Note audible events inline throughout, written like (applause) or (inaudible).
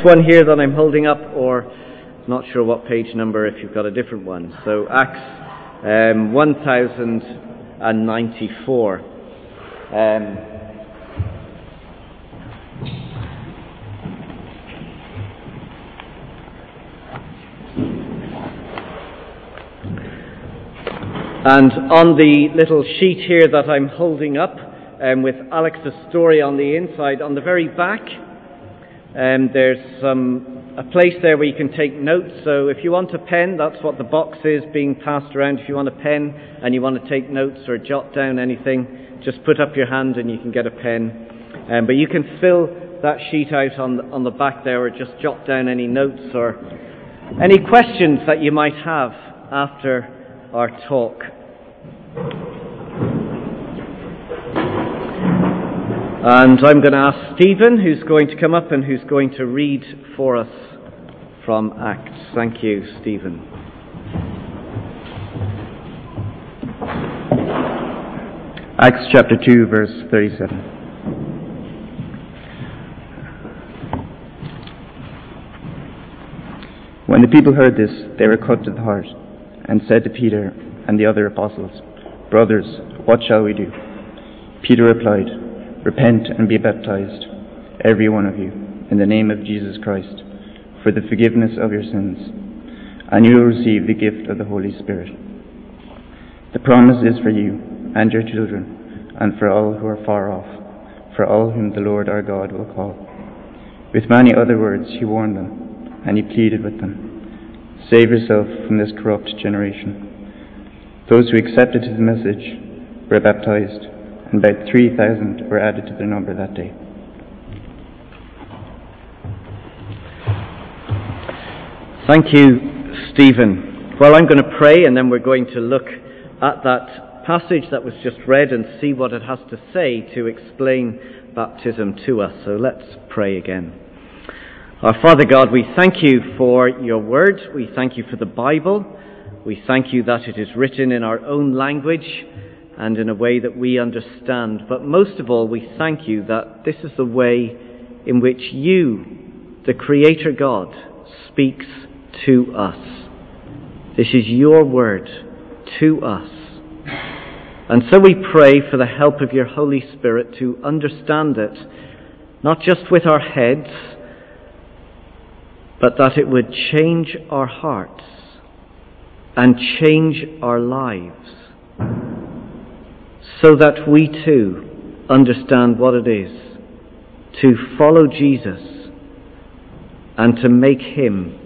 This one here that I'm holding up, or not sure what page number if you've got a different one. So Acts um, 1094. Um, and on the little sheet here that I'm holding up, um, with Alex's story on the inside, on the very back, um, there's a place there where you can take notes. So if you want a pen, that's what the box is being passed around. If you want a pen and you want to take notes or jot down anything, just put up your hand and you can get a pen. Um, but you can fill that sheet out on the, on the back there or just jot down any notes or any questions that you might have after our talk. And I'm going to ask Stephen, who's going to come up and who's going to read for us from Acts. Thank you, Stephen. Acts chapter 2, verse 37. When the people heard this, they were cut to the heart, and said to Peter and the other apostles, Brothers, what shall we do? Peter replied, Repent and be baptized, every one of you, in the name of Jesus Christ, for the forgiveness of your sins, and you will receive the gift of the Holy Spirit. The promise is for you and your children, and for all who are far off, for all whom the Lord our God will call. With many other words he warned them, and he pleaded with them, Save yourself from this corrupt generation. Those who accepted his message were baptized and about 3,000 were added to their number that day. Thank you, Stephen. Well, I'm going to pray and then we're going to look at that passage that was just read and see what it has to say to explain baptism to us. So let's pray again. Our Father God, we thank you for your word. We thank you for the Bible. We thank you that it is written in our own language and in a way that we understand. But most of all, we thank you that this is the way in which you, the Creator God, speaks to us. This is your word to us. And so we pray for the help of your Holy Spirit to understand it, not just with our heads, but that it would change our hearts and change our lives so that we too understand what it is to follow Jesus and to make him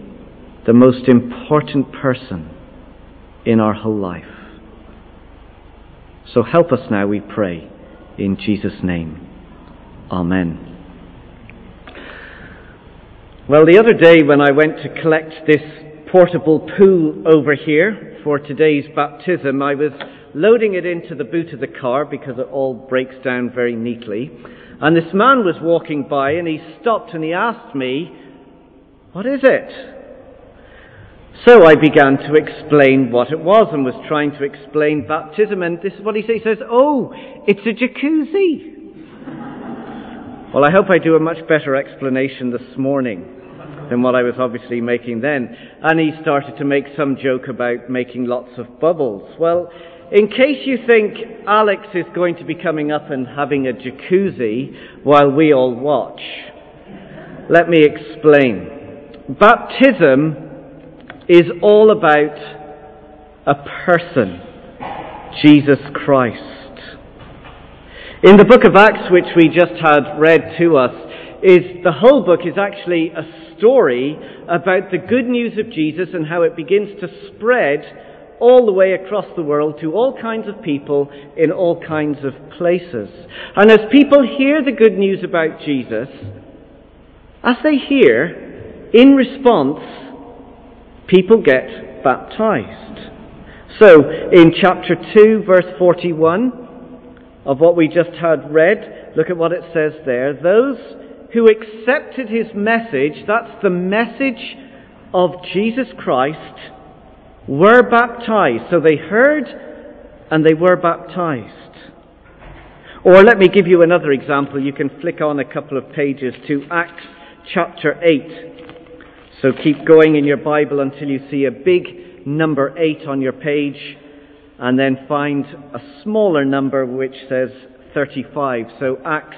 the most important person in our whole life. So help us now, we pray, in Jesus' name. Amen. Well, the other day when I went to collect this portable pool over here for today's baptism, I was loading it into the boot of the car because it all breaks down very neatly. And this man was walking by and he stopped and he asked me, What is it? So I began to explain what it was and was trying to explain baptism. And this is what he says. He says, Oh, it's a jacuzzi. well, I hope I do a much better explanation this morning than what I was obviously making then. And he started to make some joke about making lots of bubbles. Well, in case you think Alex is going to be coming up and having a jacuzzi while we all watch, let me explain. Baptism is all about a person, Jesus Christ. In the book of Acts, which we just had read to us, is the whole book is actually a story about the good news of Jesus and how it begins to spread all the way across the world to all kinds of people in all kinds of places. And as people hear the good news about Jesus, as they hear, in response, people get baptized. So, in chapter 2, verse 41 of what we just had read, look at what it says there. Those who accepted his message, that's the message of Jesus Christ, were baptized. So they heard and they were baptized. Or let me give you another example. You can flick on a couple of pages to Acts chapter 8. So keep going in your Bible until you see a big number 8 on your page, and then find a smaller number which says 35. So Acts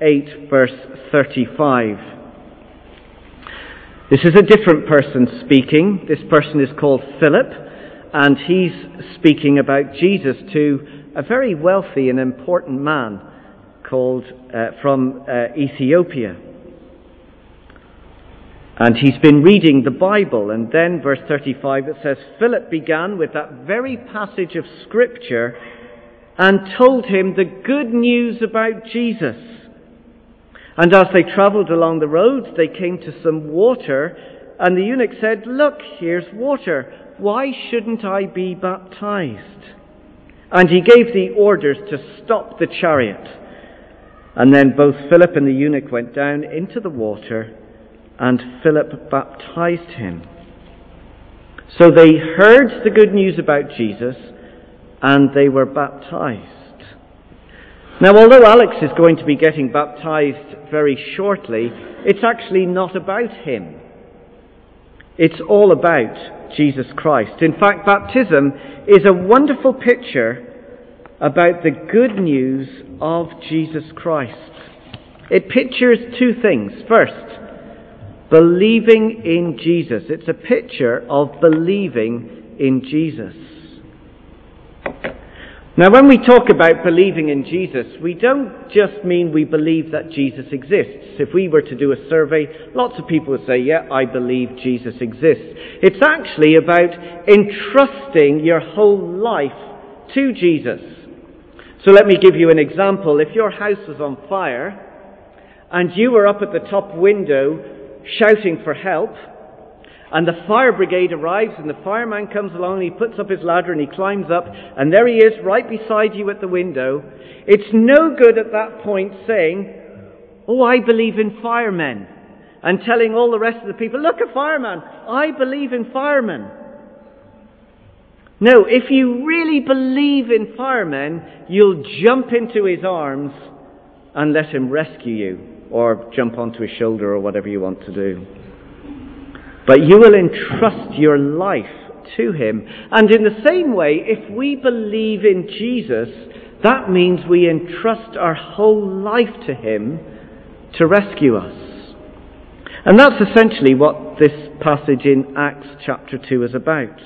8, verse 35. This is a different person speaking. This person is called Philip, and he's speaking about Jesus to a very wealthy and important man called uh, from uh, Ethiopia. And he's been reading the Bible, and then verse 35 it says, Philip began with that very passage of Scripture and told him the good news about Jesus. And as they travelled along the road, they came to some water, and the eunuch said, Look, here's water. Why shouldn't I be baptized? And he gave the orders to stop the chariot. And then both Philip and the eunuch went down into the water, and Philip baptized him. So they heard the good news about Jesus, and they were baptized. Now, although Alex is going to be getting baptized very shortly, it's actually not about him. It's all about Jesus Christ. In fact, baptism is a wonderful picture about the good news of Jesus Christ. It pictures two things. First, believing in Jesus. It's a picture of believing in Jesus. Now, when we talk about believing in Jesus, we don't just mean we believe that Jesus exists. If we were to do a survey, lots of people would say, Yeah, I believe Jesus exists. It's actually about entrusting your whole life to Jesus. So let me give you an example. If your house was on fire and you were up at the top window shouting for help, and the fire brigade arrives, and the fireman comes along, and he puts up his ladder, and he climbs up, and there he is, right beside you at the window. It's no good at that point saying, Oh, I believe in firemen, and telling all the rest of the people, Look, a fireman, I believe in firemen. No, if you really believe in firemen, you'll jump into his arms and let him rescue you, or jump onto his shoulder, or whatever you want to do. But you will entrust your life to Him. And in the same way, if we believe in Jesus, that means we entrust our whole life to Him to rescue us. And that's essentially what this passage in Acts chapter 2 is about.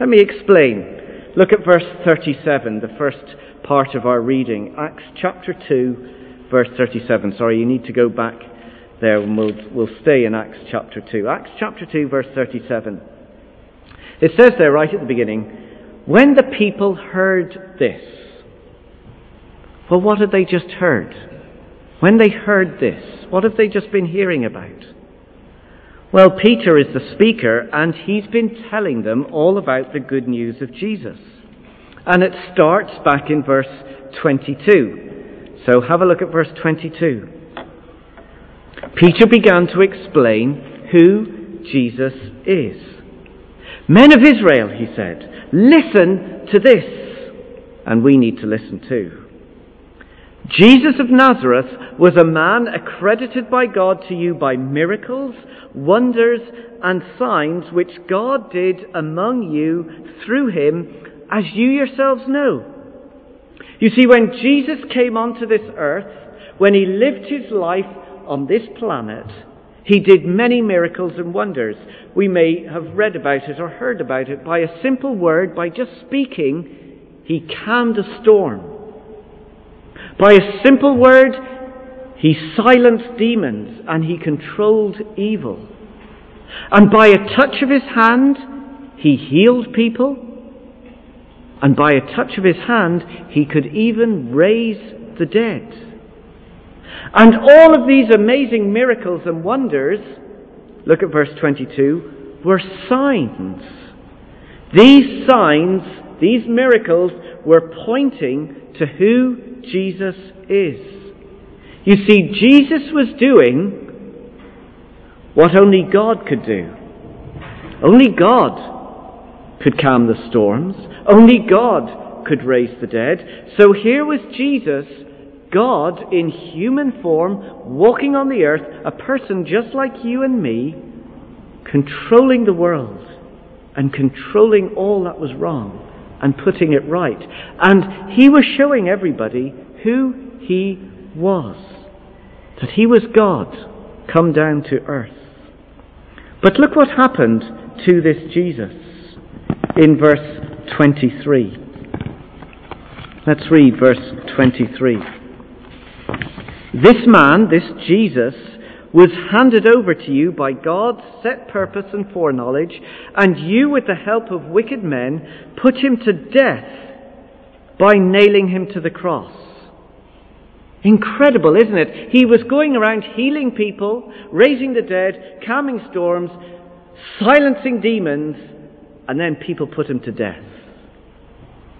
Let me explain. Look at verse 37, the first part of our reading. Acts chapter 2, verse 37. Sorry, you need to go back there, and we'll, we'll stay in Acts chapter 2. Acts chapter 2, verse 37. It says there right at the beginning, when the people heard this, well, what had they just heard? When they heard this, what have they just been hearing about? Well, Peter is the speaker, and he's been telling them all about the good news of Jesus. And it starts back in verse 22. So have a look at verse 22. Peter began to explain who Jesus is. Men of Israel, he said, listen to this. And we need to listen too. Jesus of Nazareth was a man accredited by God to you by miracles, wonders, and signs which God did among you through him, as you yourselves know. You see, when Jesus came onto this earth, when he lived his life on this planet, he did many miracles and wonders. We may have read about it or heard about it. By a simple word, by just speaking, he calmed a storm. By a simple word, he silenced demons and he controlled evil. And by a touch of his hand, he healed people. And by a touch of his hand, he could even raise the dead. And all of these amazing miracles and wonders, look at verse 22, were signs. These signs, these miracles, were pointing to who Jesus is. You see, Jesus was doing what only God could do. Only God could calm the storms. Only God could raise the dead. So here was Jesus God in human form, walking on the earth, a person just like you and me, controlling the world and controlling all that was wrong and putting it right. And he was showing everybody who he was. That he was God come down to earth. But look what happened to this Jesus in verse 23. Let's read verse 23. This man, this Jesus, was handed over to you by God's set purpose and foreknowledge, and you, with the help of wicked men, put him to death by nailing him to the cross. Incredible, isn't it? He was going around healing people, raising the dead, calming storms, silencing demons, and then people put him to death.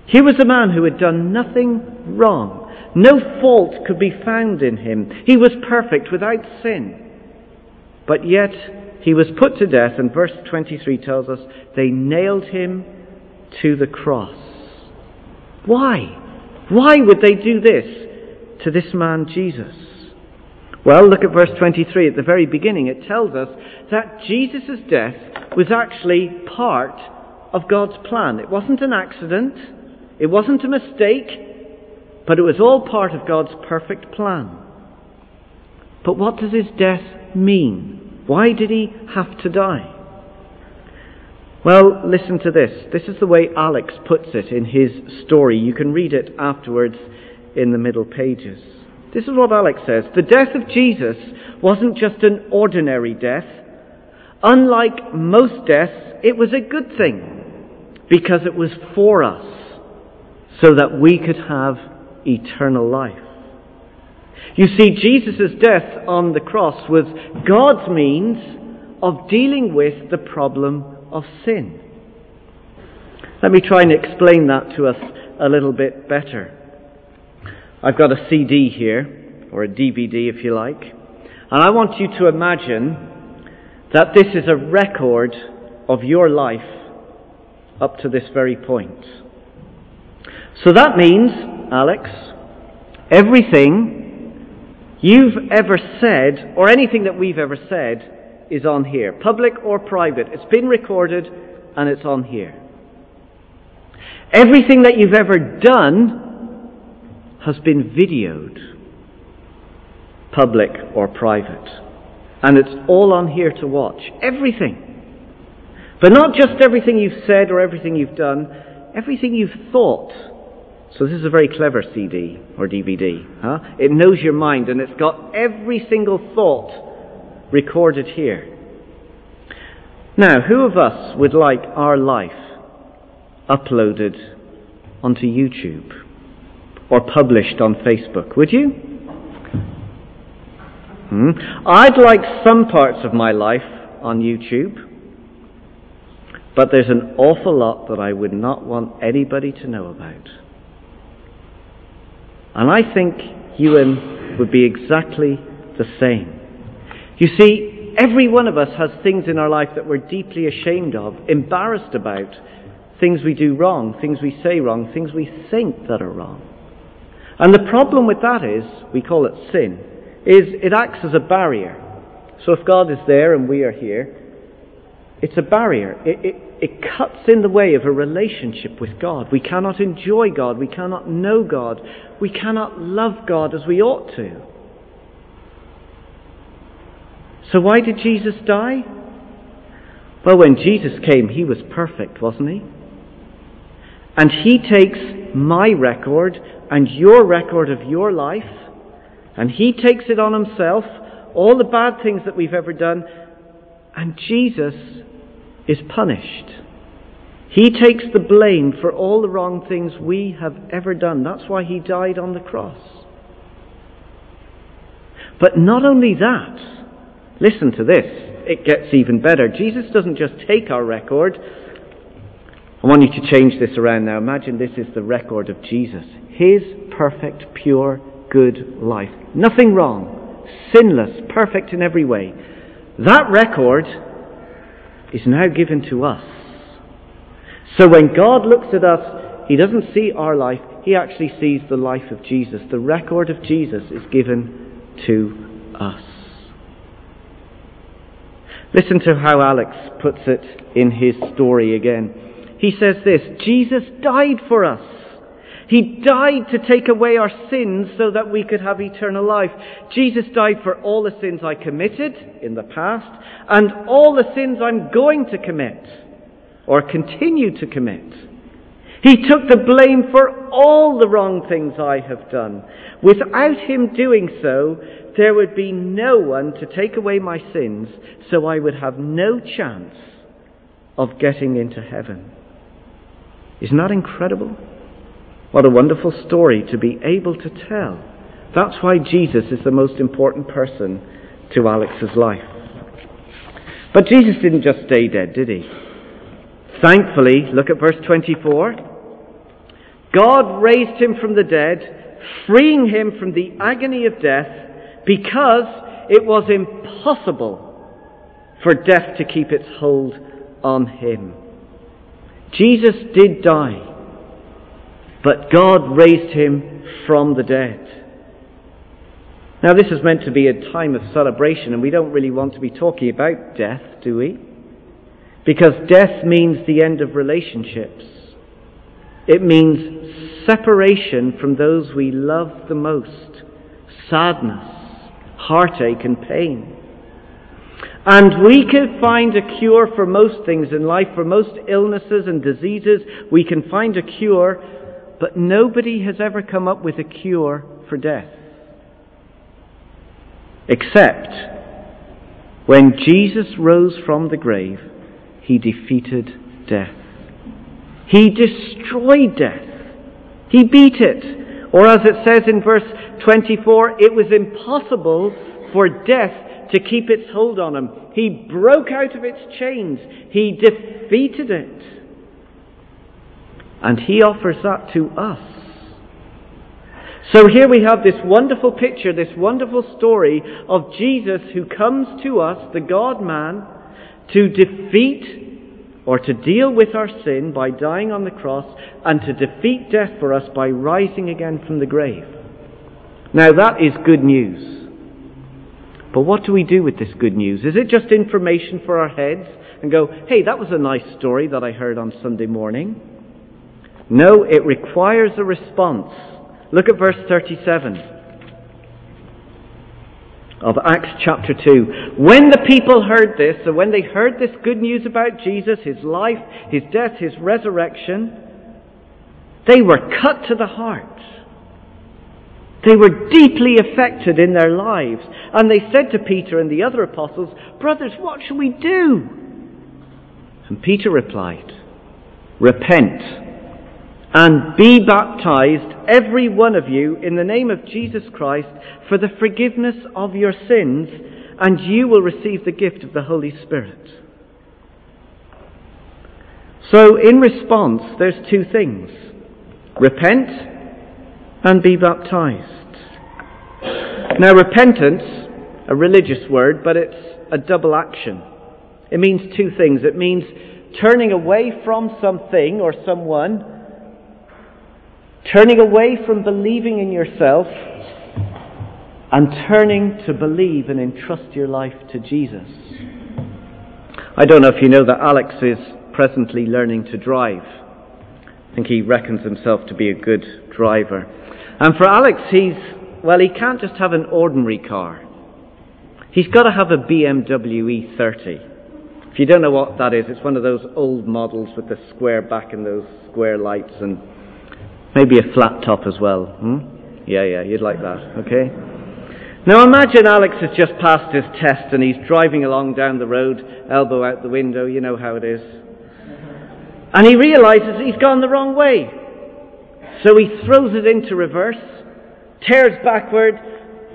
He was a man who had done nothing wrong. No fault could be found in him. He was perfect without sin. But yet he was put to death, and verse 23 tells us they nailed him to the cross. Why? Why would they do this to this man Jesus? Well, look at verse 23 at the very beginning. It tells us that Jesus' death was actually part of God's plan. It wasn't an accident, it wasn't a mistake, but it was all part of God's perfect plan. But what does his death mean? Why did he have to die? Well, listen to this. This is the way Alex puts it in his story. You can read it afterwards in the middle pages. This is what Alex says. The death of Jesus wasn't just an ordinary death. Unlike most deaths, it was a good thing because it was for us so that we could have eternal life. You see, Jesus' death on the cross was God's means of dealing with the problem of sin. Let me try and explain that to us a little bit better. I've got a CD here, or a DVD if you like, and I want you to imagine that this is a record of your life up to this very point. So that means, Alex, everything you've ever said, or anything that we've ever said, is on here, public or private. It's been recorded and it's on here. Everything that you've ever done has been videoed, public or private. And it's all on here to watch. Everything. But not just everything you've said or everything you've done, everything you've thought so this is a very clever CD or DVD. Huh? It knows your mind and it's got every single thought recorded here. Now, who of us would like our life uploaded onto YouTube or published on Facebook? Would you? Hmm? I'd like some parts of my life on YouTube, but there's an awful lot that I would not want anybody to know about. And I think Ewan would be exactly the same. You see, every one of us has things in our life that we're deeply ashamed of, embarrassed about, things we do wrong, things we say wrong, things we think that are wrong. And the problem with that is, we call it sin, is it acts as a barrier. So if God is there and we are here, it's a barrier. It, it, it cuts in the way of a relationship with God. We cannot enjoy God. We cannot know God. We cannot love God as we ought to. So why did Jesus die? Well, when Jesus came, he was perfect, wasn't he? And he takes my record and your record of your life, and he takes it on himself, all the bad things that we've ever done, and Jesus is punished. He takes the blame for all the wrong things we have ever done. That's why he died on the cross. But not only that, listen to this, it gets even better. Jesus doesn't just take our record. I want you to change this around now. Imagine this is the record of Jesus. His perfect, pure, good life. Nothing wrong. Sinless, perfect in every way. That record is now given to us. So when God looks at us, He doesn't see our life, he actually sees the life of Jesus. The record of Jesus is given to us. Listen to how Alex puts it in his story again. He says this Jesus died for us. He died to take away our sins so that we could have eternal life. Jesus died for all the sins I committed in the past and all the sins I'm going to commit or continue to commit. He took the blame for all the wrong things I have done. Without him doing so, there would be no one to take away my sins, so I would have no chance of getting into heaven. Isn't that incredible? What a wonderful story to be able to tell. That's why Jesus is the most important person to Alex's life. But Jesus didn't just stay dead, did he? Thankfully, look at verse 24. God raised him from the dead, freeing him from the agony of death because it was impossible for death to keep its hold on him. Jesus did die, but God raised him from the dead. Now, this is meant to be a time of celebration, and we don't really want to be talking about death, do we? Because death means the end of relationships. It means separation from those we love the most, sadness, heartache, and pain. And we can find a cure for most things in life, for most illnesses and diseases. We can find a cure, but nobody has ever come up with a cure for death. Except when Jesus rose from the grave, he defeated death. He destroyed death. He beat it. Or as it says in verse 24, it was impossible for death to keep its hold on him. He broke out of its chains. He defeated it. And he offers that to us. So here we have this wonderful picture, this wonderful story of Jesus who comes to us, the God man, to defeat or to deal with our sin by dying on the cross and to defeat death for us by rising again from the grave. Now that is good news. But what do we do with this good news? Is it just information for our heads and go, hey, that was a nice story that I heard on Sunday morning? No, it requires a response. Look at verse 37 of Acts chapter 2. When the people heard this, so when they heard this good news about Jesus, his life, his death, his resurrection, they were cut to the heart. They were deeply affected in their lives. And they said to Peter and the other apostles, Brothers, what shall we do? And Peter replied, Repent and be baptized, every one of you, in the name of Jesus Christ for the forgiveness of your sins, and you will receive the gift of the Holy Spirit. So, in response, there's two things repent and be baptized. Now, repentance, a religious word, but it's a double action. It means two things. It means turning away from something or someone Turning away from believing in yourself and turning to believe and entrust your life to Jesus. I don't know if you know that Alex is presently learning to drive. I think he reckons himself to be a good driver. And for Alex, he's, well, he can't just have an ordinary car. He's got to have a BMW E30. If you don't know what that is, it's one of those old models with the square back and those square lights and Maybe a flat top as well. Hmm? Yeah, yeah, you'd like that, okay? Now imagine Alex has just passed his test and he's driving along down the road, elbow out the window, you know how it is. And he realizes he's gone the wrong way. So he throws it into reverse, tears backward,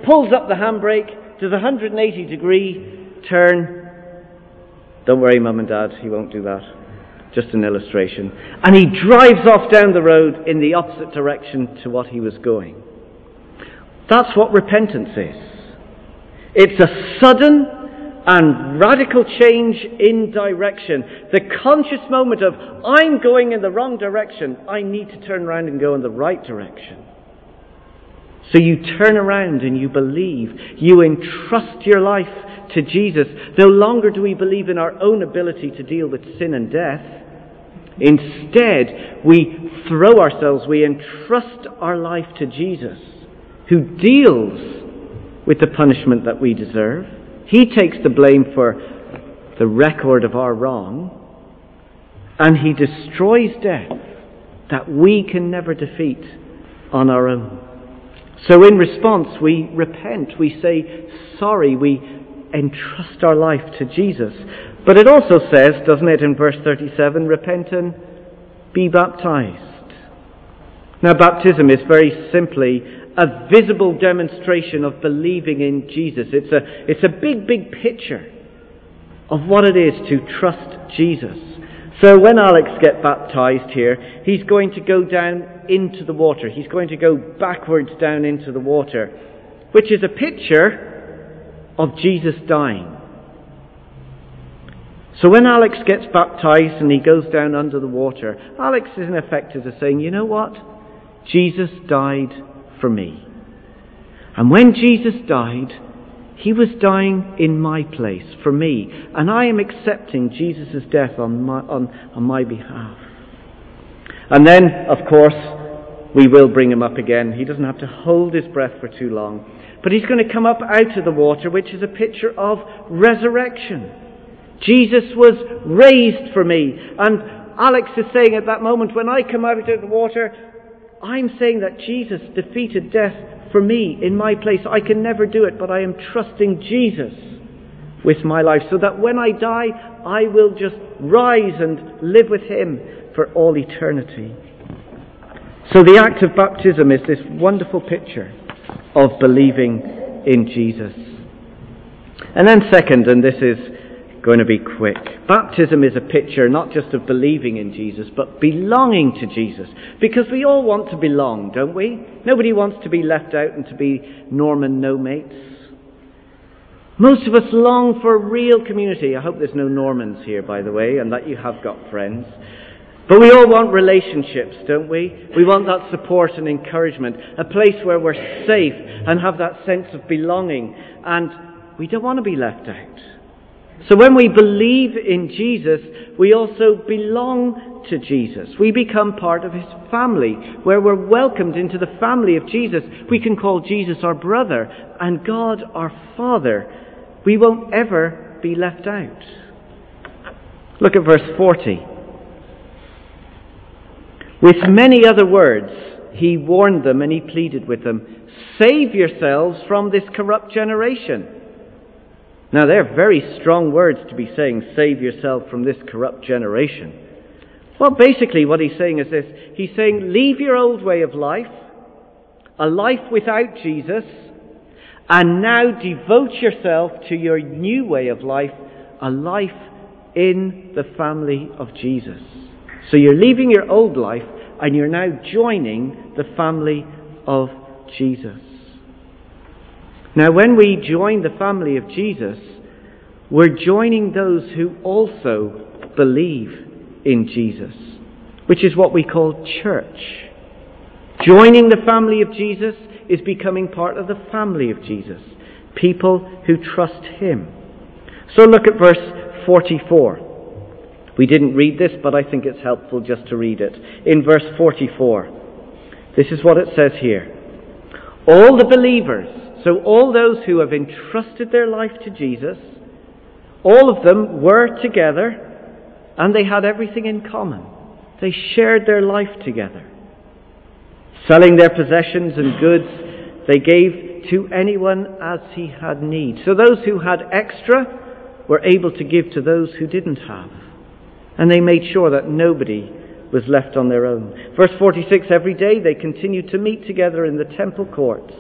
pulls up the handbrake, does a 180 degree turn. Don't worry, Mum and Dad, he won't do that. Just an illustration. And he drives off down the road in the opposite direction to what he was going. That's what repentance is. It's a sudden and radical change in direction. The conscious moment of, I'm going in the wrong direction, I need to turn around and go in the right direction. So you turn around and you believe. You entrust your life to Jesus. No longer do we believe in our own ability to deal with sin and death. Instead, we throw ourselves, we entrust our life to Jesus, who deals with the punishment that we deserve. He takes the blame for the record of our wrong, and He destroys death that we can never defeat on our own. So, in response, we repent, we say sorry, we entrust our life to Jesus. But it also says, doesn't it, in verse 37, repent and be baptized. Now, baptism is very simply a visible demonstration of believing in Jesus. It's a, it's a big, big picture of what it is to trust Jesus. So when Alex gets baptized here, he's going to go down into the water. He's going to go backwards down into the water, which is a picture of Jesus dying. So when Alex gets baptized and he goes down under the water, Alex is in effect is saying, you know what? Jesus died for me. And when Jesus died, he was dying in my place for me, and I am accepting Jesus' death on my, on, on my behalf. And then, of course, we will bring him up again. He doesn't have to hold his breath for too long. But he's going to come up out of the water, which is a picture of resurrection. Jesus was raised for me. And Alex is saying at that moment, when I come out of the water, I'm saying that Jesus defeated death for me in my place. I can never do it, but I am trusting Jesus with my life so that when I die, I will just rise and live with Him for all eternity. So the act of baptism is this wonderful picture of believing in Jesus. And then, second, and this is going to be quick. Baptism is a picture not just of believing in Jesus, but belonging to Jesus. Because we all want to belong, don't we? Nobody wants to be left out and to be Norman no mates. Most of us long for real community. I hope there's no Normans here, by the way, and that you have got friends. But we all want relationships, don't we? We want that support and encouragement, a place where we're safe and have that sense of belonging, and we don't want to be left out. So when we believe in Jesus, we also belong to Jesus. We become part of his family, where we're welcomed into the family of Jesus. We can call Jesus our brother and God our Father. We won't ever be left out. Look at verse 40. With many other words, he warned them and he pleaded with them, Save yourselves from this corrupt generation. Now, they're very strong words to be saying, save yourself from this corrupt generation. Well, basically, what he's saying is this He's saying, leave your old way of life, a life without Jesus, and now devote yourself to your new way of life, a life in the family of Jesus. So you're leaving your old life and you're now joining the family of Jesus. Now, when we join the family of Jesus, we're joining those who also believe in Jesus, which is what we call church. Joining the family of Jesus is becoming part of the family of Jesus, people who trust Him. So look at verse 44. We didn't read this, but I think it's helpful just to read it. In verse 44, this is what it says here All the believers so, all those who have entrusted their life to Jesus, all of them were together and they had everything in common. They shared their life together. Selling their possessions and goods, they gave to anyone as he had need. So, those who had extra were able to give to those who didn't have. And they made sure that nobody was left on their own. Verse 46 Every day they continued to meet together in the temple courts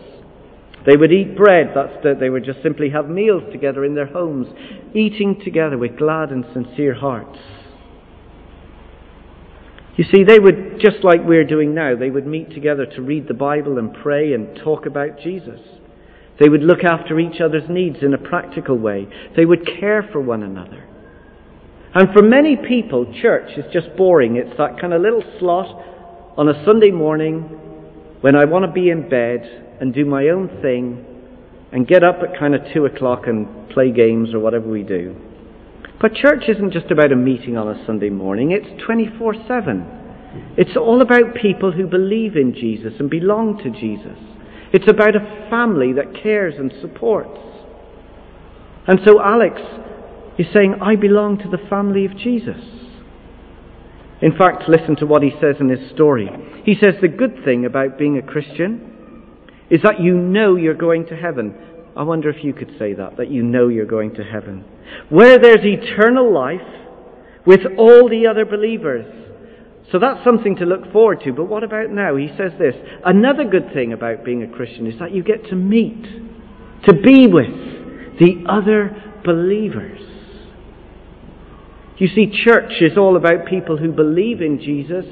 they would eat bread, that's the, they would just simply have meals together in their homes, eating together with glad and sincere hearts. You see, they would, just like we're doing now, they would meet together to read the Bible and pray and talk about Jesus. They would look after each other's needs in a practical way. They would care for one another. And for many people, church is just boring. It's that kind of little slot on a Sunday morning when I want to be in bed and do my own thing and get up at kind of two o'clock and play games or whatever we do. But church isn't just about a meeting on a Sunday morning, it's 24 7. It's all about people who believe in Jesus and belong to Jesus. It's about a family that cares and supports. And so Alex is saying, I belong to the family of Jesus. In fact, listen to what he says in his story. He says the good thing about being a Christian is that you know you're going to heaven. I wonder if you could say that, that you know you're going to heaven. Where there's eternal life with all the other believers. So that's something to look forward to. But what about now? He says this Another good thing about being a Christian is that you get to meet, to be with the other believers. You see, church is all about people who believe in Jesus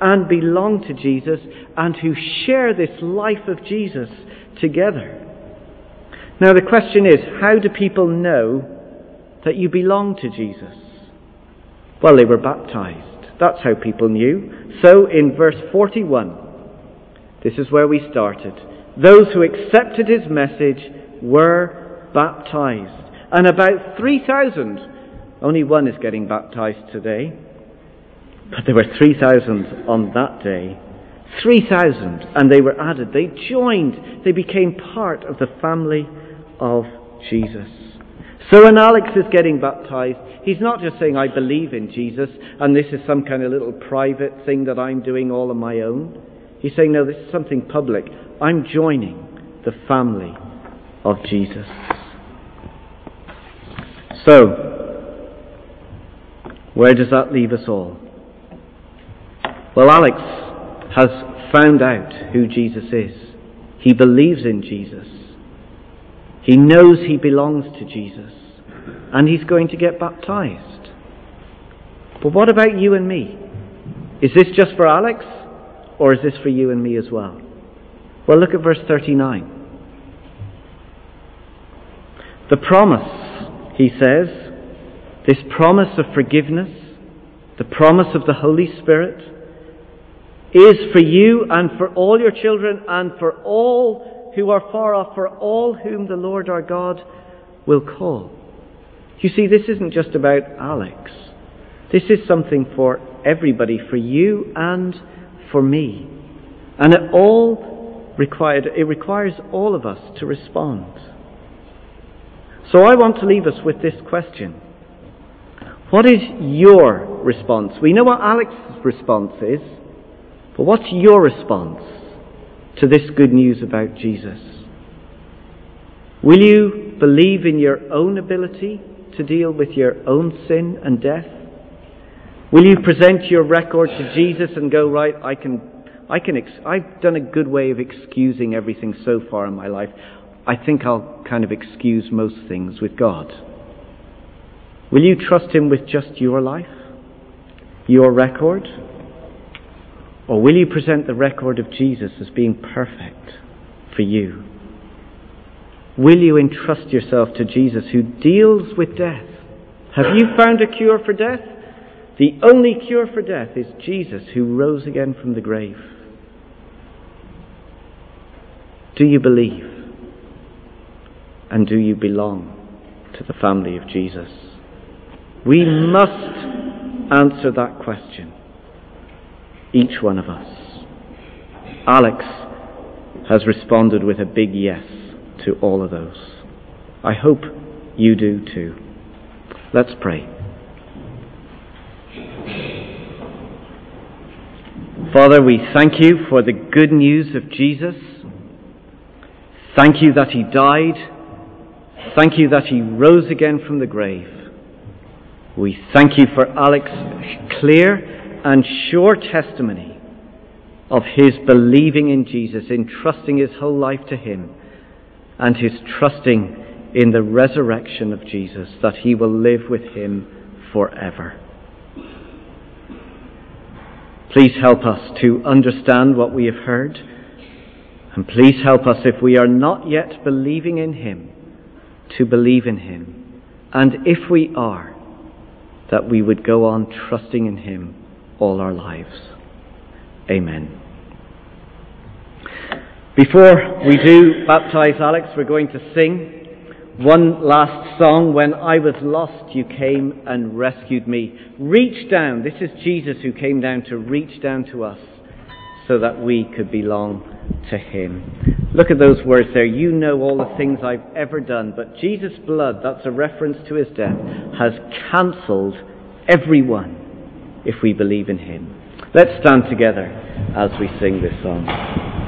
and belong to Jesus and who share this life of Jesus together. Now, the question is how do people know that you belong to Jesus? Well, they were baptized. That's how people knew. So in verse 41, this is where we started. Those who accepted his message were baptized. And about 3,000, only one is getting baptized today, but there were 3,000 on that day. 3,000, and they were added. They joined, they became part of the family of Jesus. So when Alex is getting baptized, he's not just saying, I believe in Jesus, and this is some kind of little private thing that I'm doing all on my own. He's saying, no, this is something public. I'm joining the family of Jesus. So, where does that leave us all? Well, Alex has found out who Jesus is. He believes in Jesus. He knows he belongs to Jesus and he's going to get baptized. But what about you and me? Is this just for Alex or is this for you and me as well? Well, look at verse 39. The promise, he says, this promise of forgiveness, the promise of the Holy Spirit, is for you and for all your children and for all who are far off, for all whom the Lord our God will call. You see, this isn't just about Alex. This is something for everybody, for you and for me. And it all required, it requires all of us to respond. So I want to leave us with this question. What is your response? We know what Alex's response is, but what's your response to this good news about Jesus? Will you believe in your own ability to deal with your own sin and death? Will you present your record to Jesus and go, right, I can, I can, ex- I've done a good way of excusing everything so far in my life. I think I'll kind of excuse most things with God. Will you trust Him with just your life, your record? Or will you present the record of Jesus as being perfect for you? Will you entrust yourself to Jesus who deals with death? Have you found a cure for death? The only cure for death is Jesus who rose again from the grave. Do you believe? And do you belong to the family of Jesus? We must answer that question. Each one of us. Alex has responded with a big yes to all of those. I hope you do too. Let's pray. Father, we thank you for the good news of Jesus. Thank you that he died. Thank you that he rose again from the grave. We thank you for Alex's clear and sure testimony of his believing in Jesus, entrusting his whole life to him and his trusting in the resurrection of Jesus, that he will live with him forever. Please help us to understand what we have heard, And please help us, if we are not yet believing in Him, to believe in Him. And if we are, that we would go on trusting in Him all our lives. Amen. Before we do baptize Alex, we're going to sing one last song. When I was lost, you came and rescued me. Reach down. This is Jesus who came down to reach down to us so that we could belong to Him. Look at those words there. You know all the things I've ever done, but Jesus' blood, that's a reference to His death, has cancelled every one if we believe in Him. Let's stand together as we sing this song.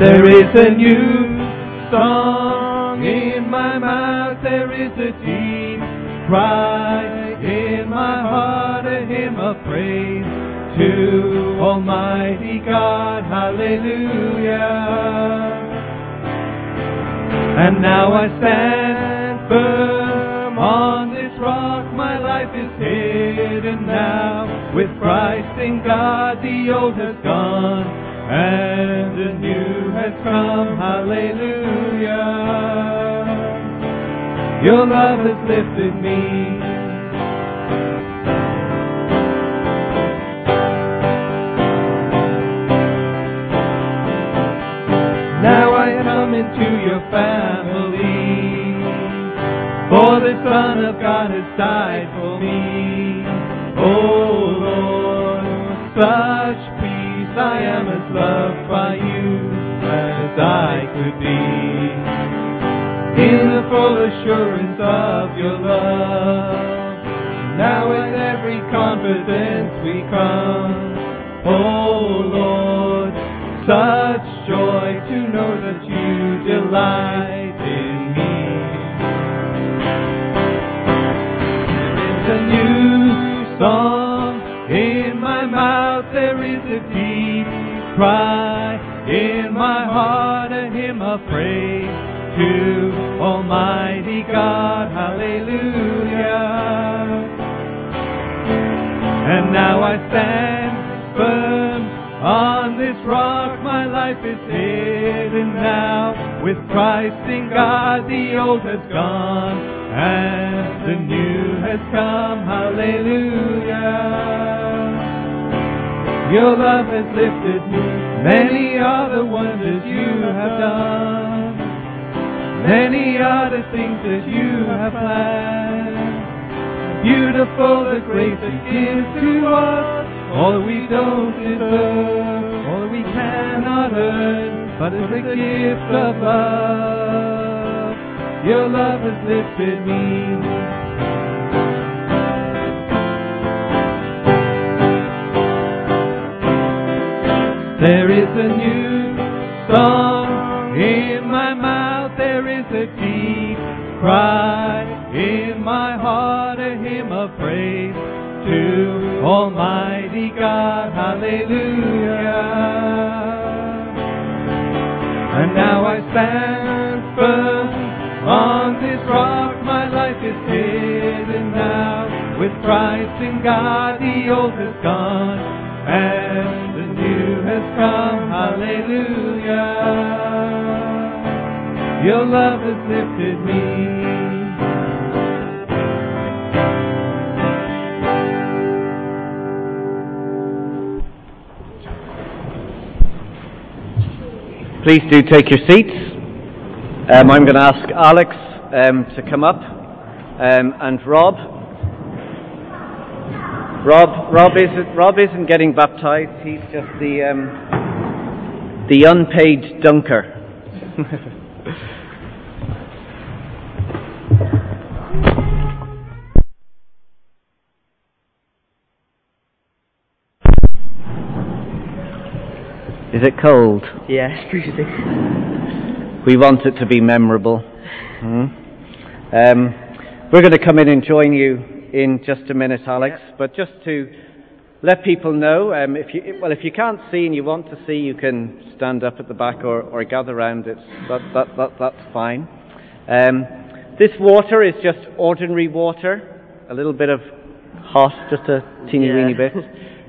There is a new song in my mouth, there is a deep cry in my heart, a hymn of praise to Almighty God. Hallelujah. And now I stand firm on this rock. My life is hidden now. With Christ in God, the old has gone and the new has come. Hallelujah. Your love has lifted me Now I come into your family. For the Son of God has died for me. Oh Lord, such full assurance of your love, now with every confidence we come. Oh Lord, Almighty God. Hallelujah. And now I stand firm on this rock my life is hidden now. With Christ in God, the old has gone and the new has come. Hallelujah. Your love has lifted me. Many are the wonders you have done. Many the things that you have planned. Beautiful the grace that gives to us all we don't deserve all we cannot earn, but it's a gift of love. Your love has lifted me. There is a new song cry in my heart, a hymn of praise to Almighty God. Hallelujah. And now I stand firm on this rock. My life is hidden now. With Christ in God, the old has gone and the new has come. Hallelujah. Your love has lifted me. Please do take your seats. Um, I'm going to ask Alex um, to come up um, and Rob. Rob, Rob isn't, Rob isn't getting baptized. He's just the, um, the unpaid dunker. (laughs) Is it cold? Yeah, it's freezing. We want it to be memorable. Hmm? Um, we're going to come in and join you in just a minute, Alex. But just to let people know, um, if you well, if you can't see and you want to see, you can stand up at the back or, or gather round. It's that, that, that that's fine. Um, this water is just ordinary water, a little bit of hot, just a teeny Yeah. weeny bit.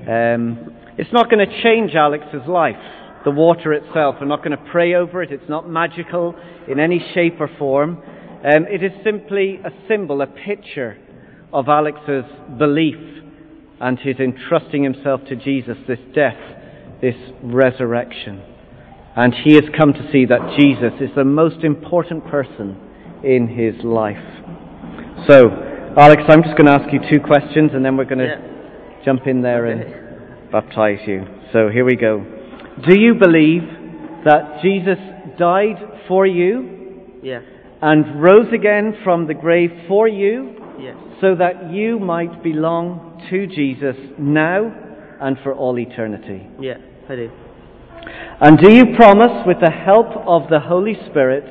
Um, it's not going to change Alex's life, the water itself. We're not going to pray over it. It's not magical in any shape or form. Um, it is simply a symbol, a picture of Alex's belief and his entrusting himself to Jesus, this death, this resurrection. And he has come to see that Jesus is the most important person in his life. So, Alex, I'm just going to ask you two questions and then we're going to Yeah. jump in there Okay. and baptize you. So here we go. Do you believe that Jesus died for you Yeah. and rose again from the grave for you So that you might belong to Jesus now and for all eternity? Yeah. I do. And do you promise, with the help of the Holy Spirit,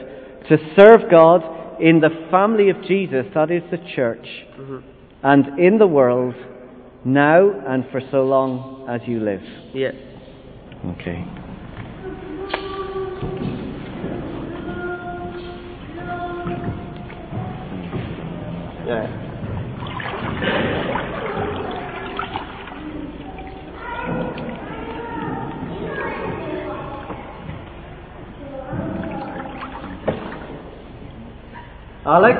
to serve God in the family of Jesus, that is the church, Mhm. and in the world now and for so long as you live? Yeah. Okay. Alex,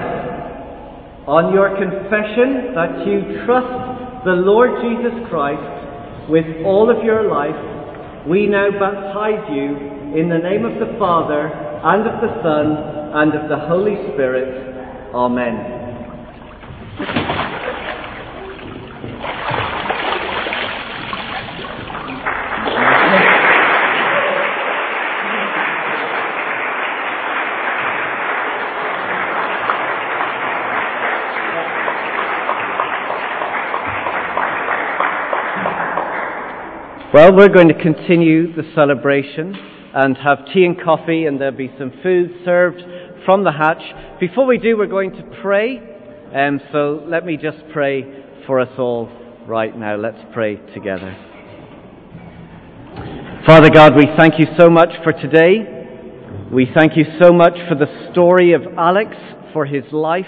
on your confession that you trust the Lord Jesus Christ with all of your life, we now baptize you in the name of the Father, and of the Son, and of the Holy Spirit. Amen. Well, we're going to continue the celebration and have tea and coffee, and there'll be some food served from the hatch. Before we do, we're going to pray. Um, so let me just pray for us all right now. Let's pray together. Father God, we thank you so much for today. We thank you so much for the story of Alex, for his life.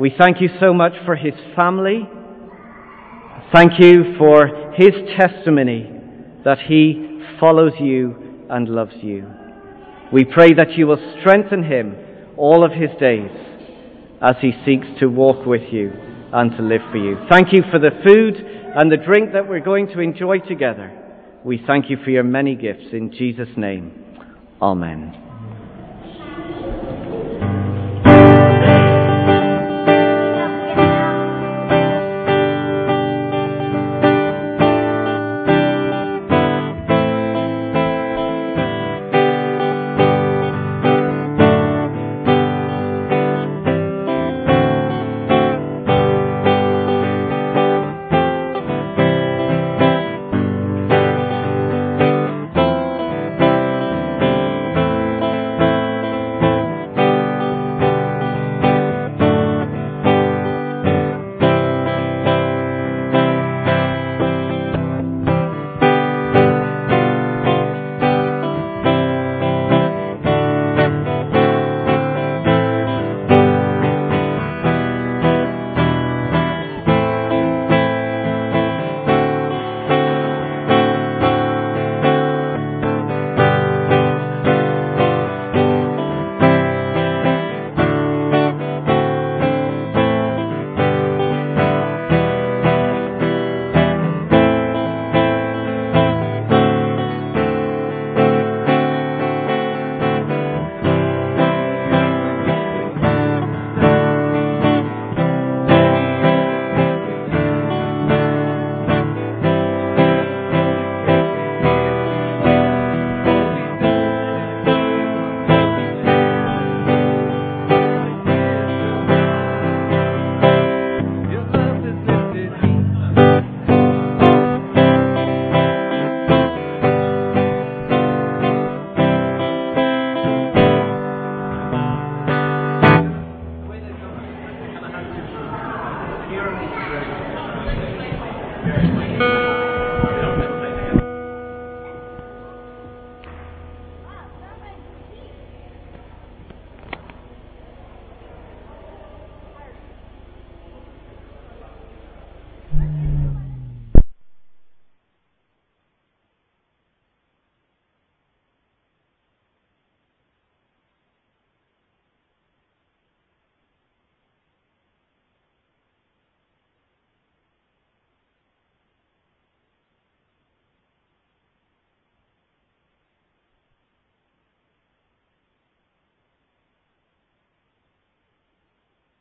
We thank you so much for his family. Thank you for his testimony that he follows you and loves you. We pray that you will strengthen him all of his days as he seeks to walk with you and to live for you. Thank you for the food and the drink that we're going to enjoy together. We thank you for your many gifts. In Jesus' name, Amen.